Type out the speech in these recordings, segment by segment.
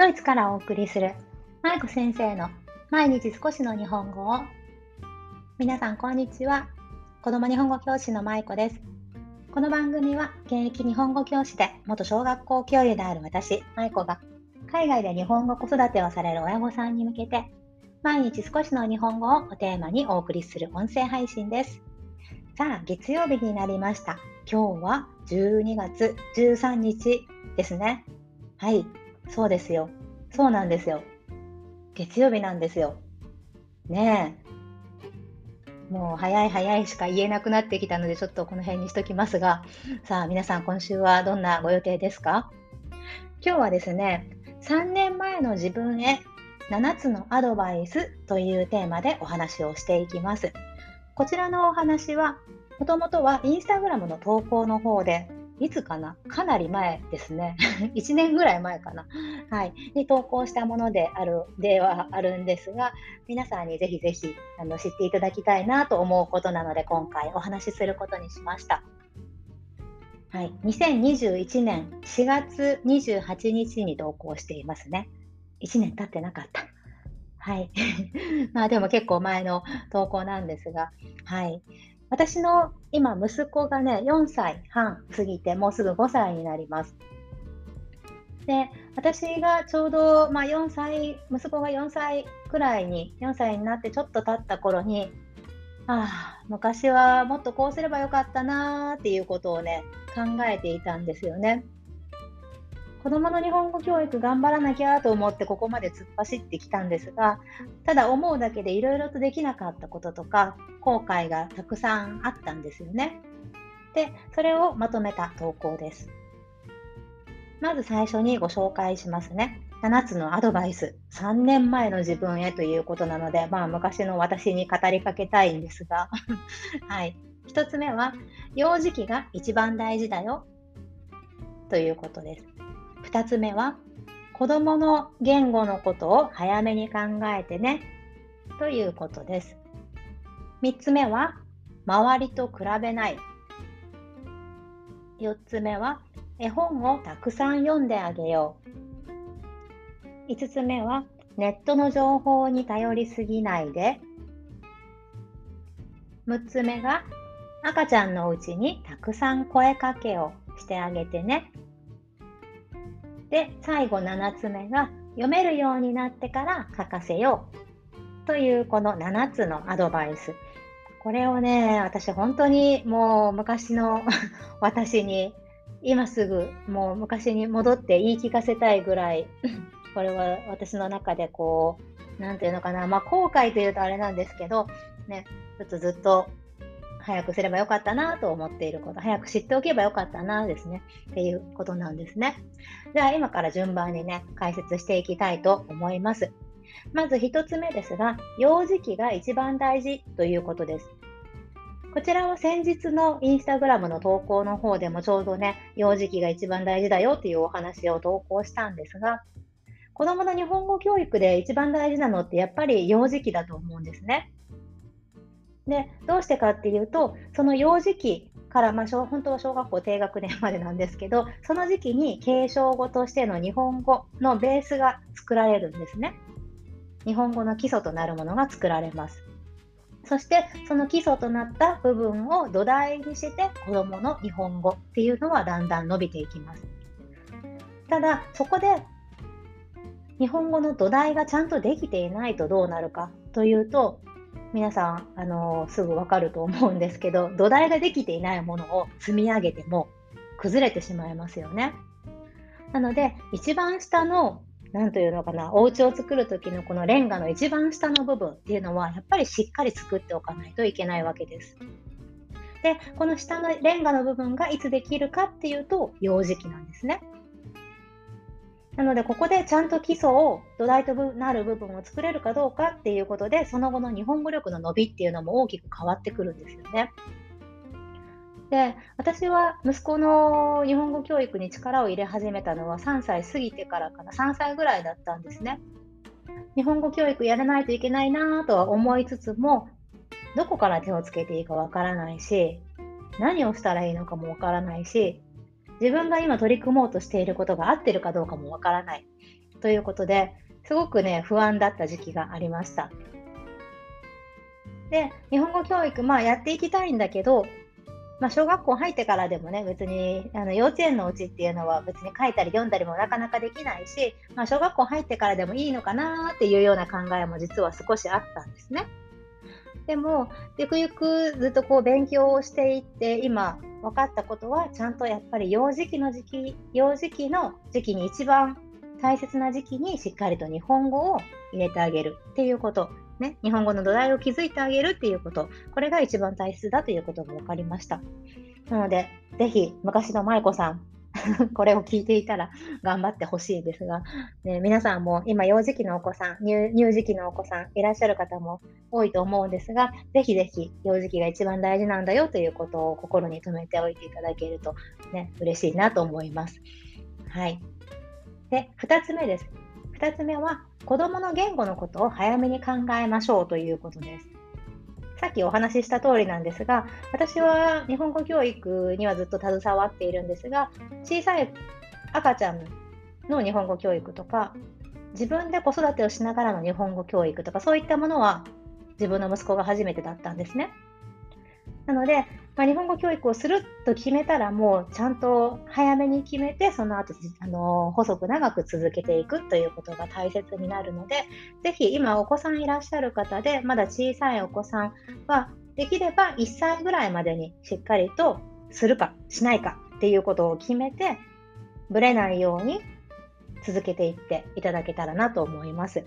ドイツからお送りする舞子先生の毎日少しの日本語を。皆さんこんにちは。子供日本語教師の舞子です。この番組は現役日本語教師で元小学校教諭である私舞子が海外で日本語子育てをされる親御さんに向けて毎日少しの日本語をおテーマにお送りする音声配信です。さあ月曜日になりました。今日は12月13日ですね。はい。そうですよ。そうなんですよ。月曜日なんですよ。ねえ。もう早い早いしか言えなくなってきたので、ちょっとこの辺にしときますが、さあ皆さん今週はどんなご予定ですか？今日はですね、3年前の自分へ7つのアドバイスというテーマでお話をしていきます。こちらのお話は、もともとはインスタグラムの投稿の方でいつかな？かなり前ですね。1年ぐらい前かな。はい。に投稿したものである、ではあるんですが、皆さんにぜひぜひあの知っていただきたいなと思うことなので、今回お話しすることにしました。はい。2021年4月28日に投稿していますね。1年経ってなかった。はい。まあでも結構前の投稿なんですが、はい。私の今、息子がね、4歳半過ぎて、もうすぐ5歳になります。で、私がちょうど、まあ、4歳、息子が4歳くらいに、4歳になってちょっと経った頃に、ああ、昔はもっとこうすればよかったなーっていうことをね、考えていたんですよね。子どもの日本語教育頑張らなきゃと思ってここまで突っ走ってきたんですがただ思うだけでいろいろとできなかったこととか後悔がたくさんあったんですよね。でそれをまとめた投稿です。まず最初にご紹介しますね。7つのアドバイス、3年前の自分へということなので、まあ昔の私に語りかけたいんですが、はい。1つ目は、幼児期が一番大事だよということです。2つ目は、子供の言語のことを早めに考えてねということです。3つ目は、周りと比べない。4つ目は、絵本をたくさん読んであげよう。5つ目は、ネットの情報に頼りすぎないで。6つ目が、赤ちゃんのうちにたくさん声かけをしてあげてね。で、最後7つ目が読めるようになってから書かせようというこの7つのアドバイス。これをね、私本当にもう昔の 私に今すぐもう昔に戻って言い聞かせたいぐらい、これは私の中でこう、なんていうのかな、まあ後悔というとあれなんですけど、ね、ちょっとずっと早くすればよかったなと思っていること、早く知っておけばよかったなですね、っていうことなんですね。では今から順番にね、解説していきたいと思います。まず1つ目ですが、幼児期が一番大事ということです。こちらは先日のインスタグラムの投稿の方でもちょうどね、幼児期が一番大事だよというお話を投稿したんですが、子供の日本語教育で一番大事なのってやっぱり幼児期だと思うんですね。で、どうしてかっていうと、その幼児期から、まあ、本当は小学校低学年までなんですけど、その時期に継承語としての日本語のベースが作られるんですね。日本語の基礎となるものが作られます。そしてその基礎となった部分を土台にして子どもの日本語っていうのはだんだん伸びていきます。ただそこで日本語の土台がちゃんとできていないとどうなるかというと皆さん、あのすぐわかると思うんですけど、土台ができていないものを積み上げても崩れてしまいますよね。なので、一番下の、なんというのかな、お家を作る時のこのレンガの一番下の部分っていうのは、やっぱりしっかり作っておかないといけないわけです。で、この下のレンガの部分がいつできるかっていうと、幼児期なんですね。なので、ここでちゃんと基礎を土台となる部分を作れるかどうかっていうことで、その後の日本語力の伸びっていうのも大きく変わってくるんですよね。で、私は息子の日本語教育に力を入れ始めたのは3歳過ぎてからかな、3歳ぐらいだったんですね。日本語教育やらないといけないなとは思いつつも、どこから手をつけていいかわからないし、何をしたらいいのかもわからないし、自分が今取り組もうとしていることが合ってるかどうかもわからない。ということですごくね、不安だった時期がありました。で、日本語教育、まあやっていきたいんだけど、まあ、小学校入ってからでもね、別にあの幼稚園のうちっていうのは別に書いたり読んだりもなかなかできないし、まあ、小学校入ってからでもいいのかなっていうような考えも実は少しあったんですね。でも、ゆくゆくずっとこう勉強をしていって、今分かったことは、ちゃんとやっぱり幼児期の時期、幼児期の時期に一番大切な時期にしっかりと日本語を入れてあげるっていうこと。ね、日本語の土台を築いてあげるっていうこと。これが一番大切だということが分かりました。なので、ぜひ昔の舞子さん、これを聞いていたら頑張ってほしいですが、ね、皆さんも今幼児期のお子さん乳、児期のお子さんいらっしゃる方も多いと思うんですが、ぜひぜひ幼児期が一番大事なんだよということを心に留めておいていただけるとね、嬉しいなと思います。はい。で、2つ目です。2つ目は、子どもの言語のことを早めに考えましょうということです。さっきお話しした通りなんですが、私は日本語教育にはずっと携わっているんですが、小さい赤ちゃんの日本語教育とか、自分で子育てをしながらの日本語教育とか、そういったものは自分の息子が初めてだったんですね。なので、まあ、日本語教育をすると決めたら、もうちゃんと早めに決めて、その後あの細く長く続けていくということが大切になるので、ぜひ今お子さんいらっしゃる方で、まだ小さいお子さんは、できれば1歳ぐらいまでにしっかりとするかしないかっていうことを決めて、ぶれないように続けていっていただけたらなと思います。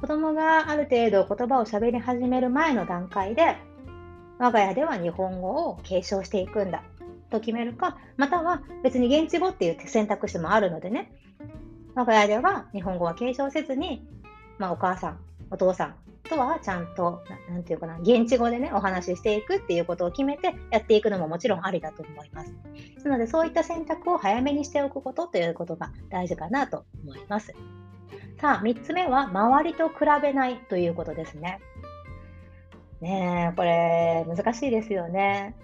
子供がある程度言葉を喋り始める前の段階で、我が家では日本語を継承していくんだと決めるか、または別に現地語っていう選択肢もあるのでね、我が家では日本語は継承せずに、まあ、お母さん、お父さんとはちゃんと、なんていうかな、現地語でね、お話ししていくっていうことを決めてやっていくのももちろんありだと思います。なので、そういった選択を早めにしておくことということが大事かなと思います。さあ、3つ目は、周りと比べないということですね。ねえ、これ難しいですよね。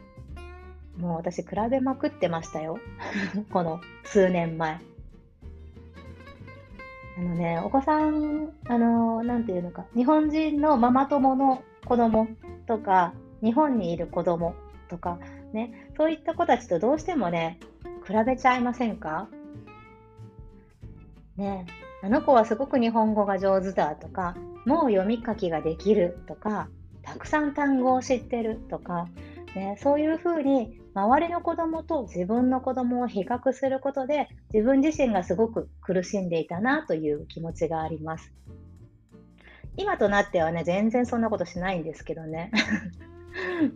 もう私比べまくってましたよ。この数年前。あのね、お子さん、あの、なんていうのか、日本人のママ友の子供とか、日本にいる子供とか、ね、そういった子たちとどうしてもね、比べちゃいませんか？ねあの子はすごく日本語が上手だとか、もう読み書きができるとか、たくさん単語を知ってるとか、ね、そういうふうに周りの子供と自分の子供を比較することで自分自身がすごく苦しんでいたなという気持ちがあります。今となってはね、全然そんなことしないんですけどね。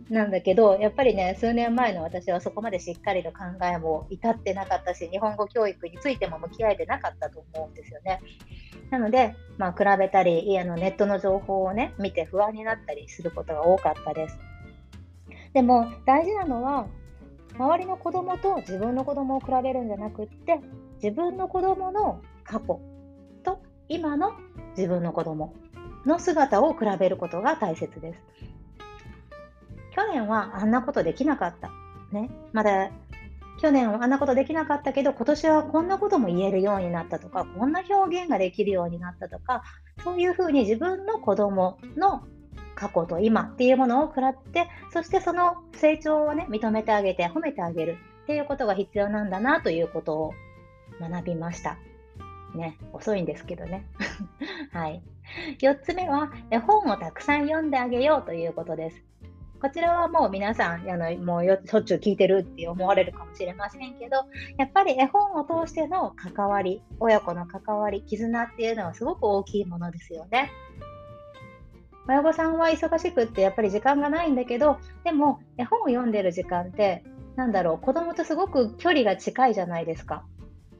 なんだけど、やっぱりね、数年前の私はそこまでしっかりと考えも至ってなかったし、日本語教育についても向き合えてなかったと思うんですよね。なので、まあ、比べたり、あのネットの情報をね、見て不安になったりすることが多かったです。でも、大事なのは、周りの子供と自分の子供を比べるんじゃなくって、自分の子供の過去と今の自分の子供の姿を比べることが大切です。去年はあんなことできなかった。ね、まだ去年はあんなことできなかったけど、今年はこんなことも言えるようになったとか、こんな表現ができるようになったとか、そういうふうに自分の子供の過去と今っていうものを食らって、そしてその成長をね、認めてあげて、褒めてあげるっていうことが必要なんだなということを学びました。ね、遅いんですけどね。はい。4つ目は、絵本をたくさん読んであげようということです。こちらはもう皆さん、あのもうしょっちゅう聞いてるって思われるかもしれませんけど、やっぱり絵本を通しての関わり、親子の関わり、絆っていうのはすごく大きいものですよね。親御さんは忙しくってやっぱり時間がないんだけど、でも絵本を読んでる時間って、なんだろう、子供とすごく距離が近いじゃないですか。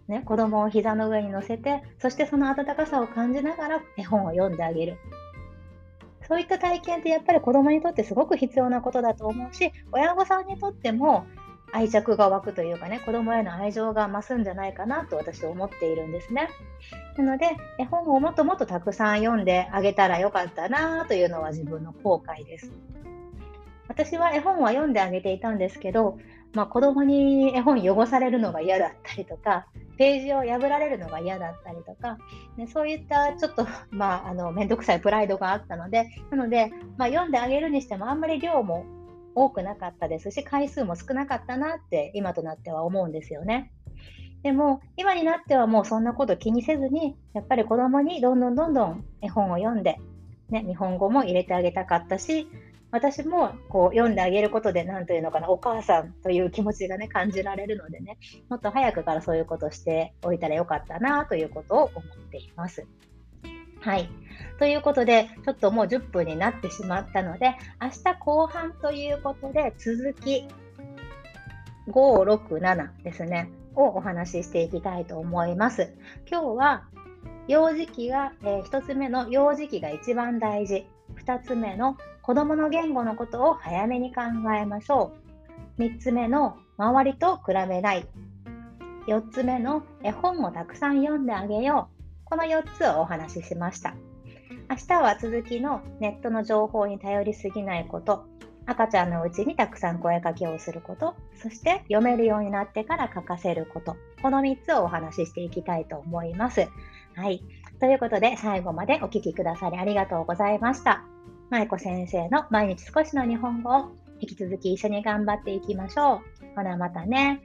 ね、子供を膝の上に乗せて、そしてその温かさを感じながら絵本を読んであげる。そういった体験ってやっぱり子供にとってすごく必要なことだと思うし、親御さんにとっても愛着が湧くというかね、子供への愛情が増すんじゃないかなと私は思っているんですね。なので、絵本をもっともっとたくさん読んであげたらよかったなというのは自分の後悔です。私は絵本は読んであげていたんですけど、まあ、子供に絵本汚されるのが嫌だったりとか、ページを破られるのが嫌だったりとか、ね、そういったちょっと、まあ、あの面倒くさいプライドがあったので、なので、まあ、読んであげるにしてもあんまり量も多くなかったですし、回数も少なかったなって今となっては思うんですよね。でも今になってはもうそんなこと気にせずにやっぱり子供にどんどんどんどん絵本を読んで、ね、日本語も入れてあげたかったし私もこう読んであげることで何というのかなお母さんという気持ちがね感じられるのでねもっと早くからそういうことしておいたらよかったなということを思っています。はい。ということで、ちょっともう10分になってしまったので、明日後半ということで、続き5、6、7ですね、をお話ししていきたいと思います。今日は、幼児期が、えー、1つ目の幼児期が一番大事。2つ目の子どもの言語のことを早めに考えましょう。3つ目の周りと比べない。4つ目の絵本をたくさん読んであげよう。この4つをお話ししました。明日は続きのネットの情報に頼りすぎないこと、赤ちゃんのうちにたくさん声かけをすること、そして読めるようになってから書かせること、この3つをお話ししていきたいと思います。はい。ということで、最後までお聴きくださりありがとうございました。舞子先生の毎日少しの日本語を引き続き一緒に頑張っていきましょう。ほなまたね。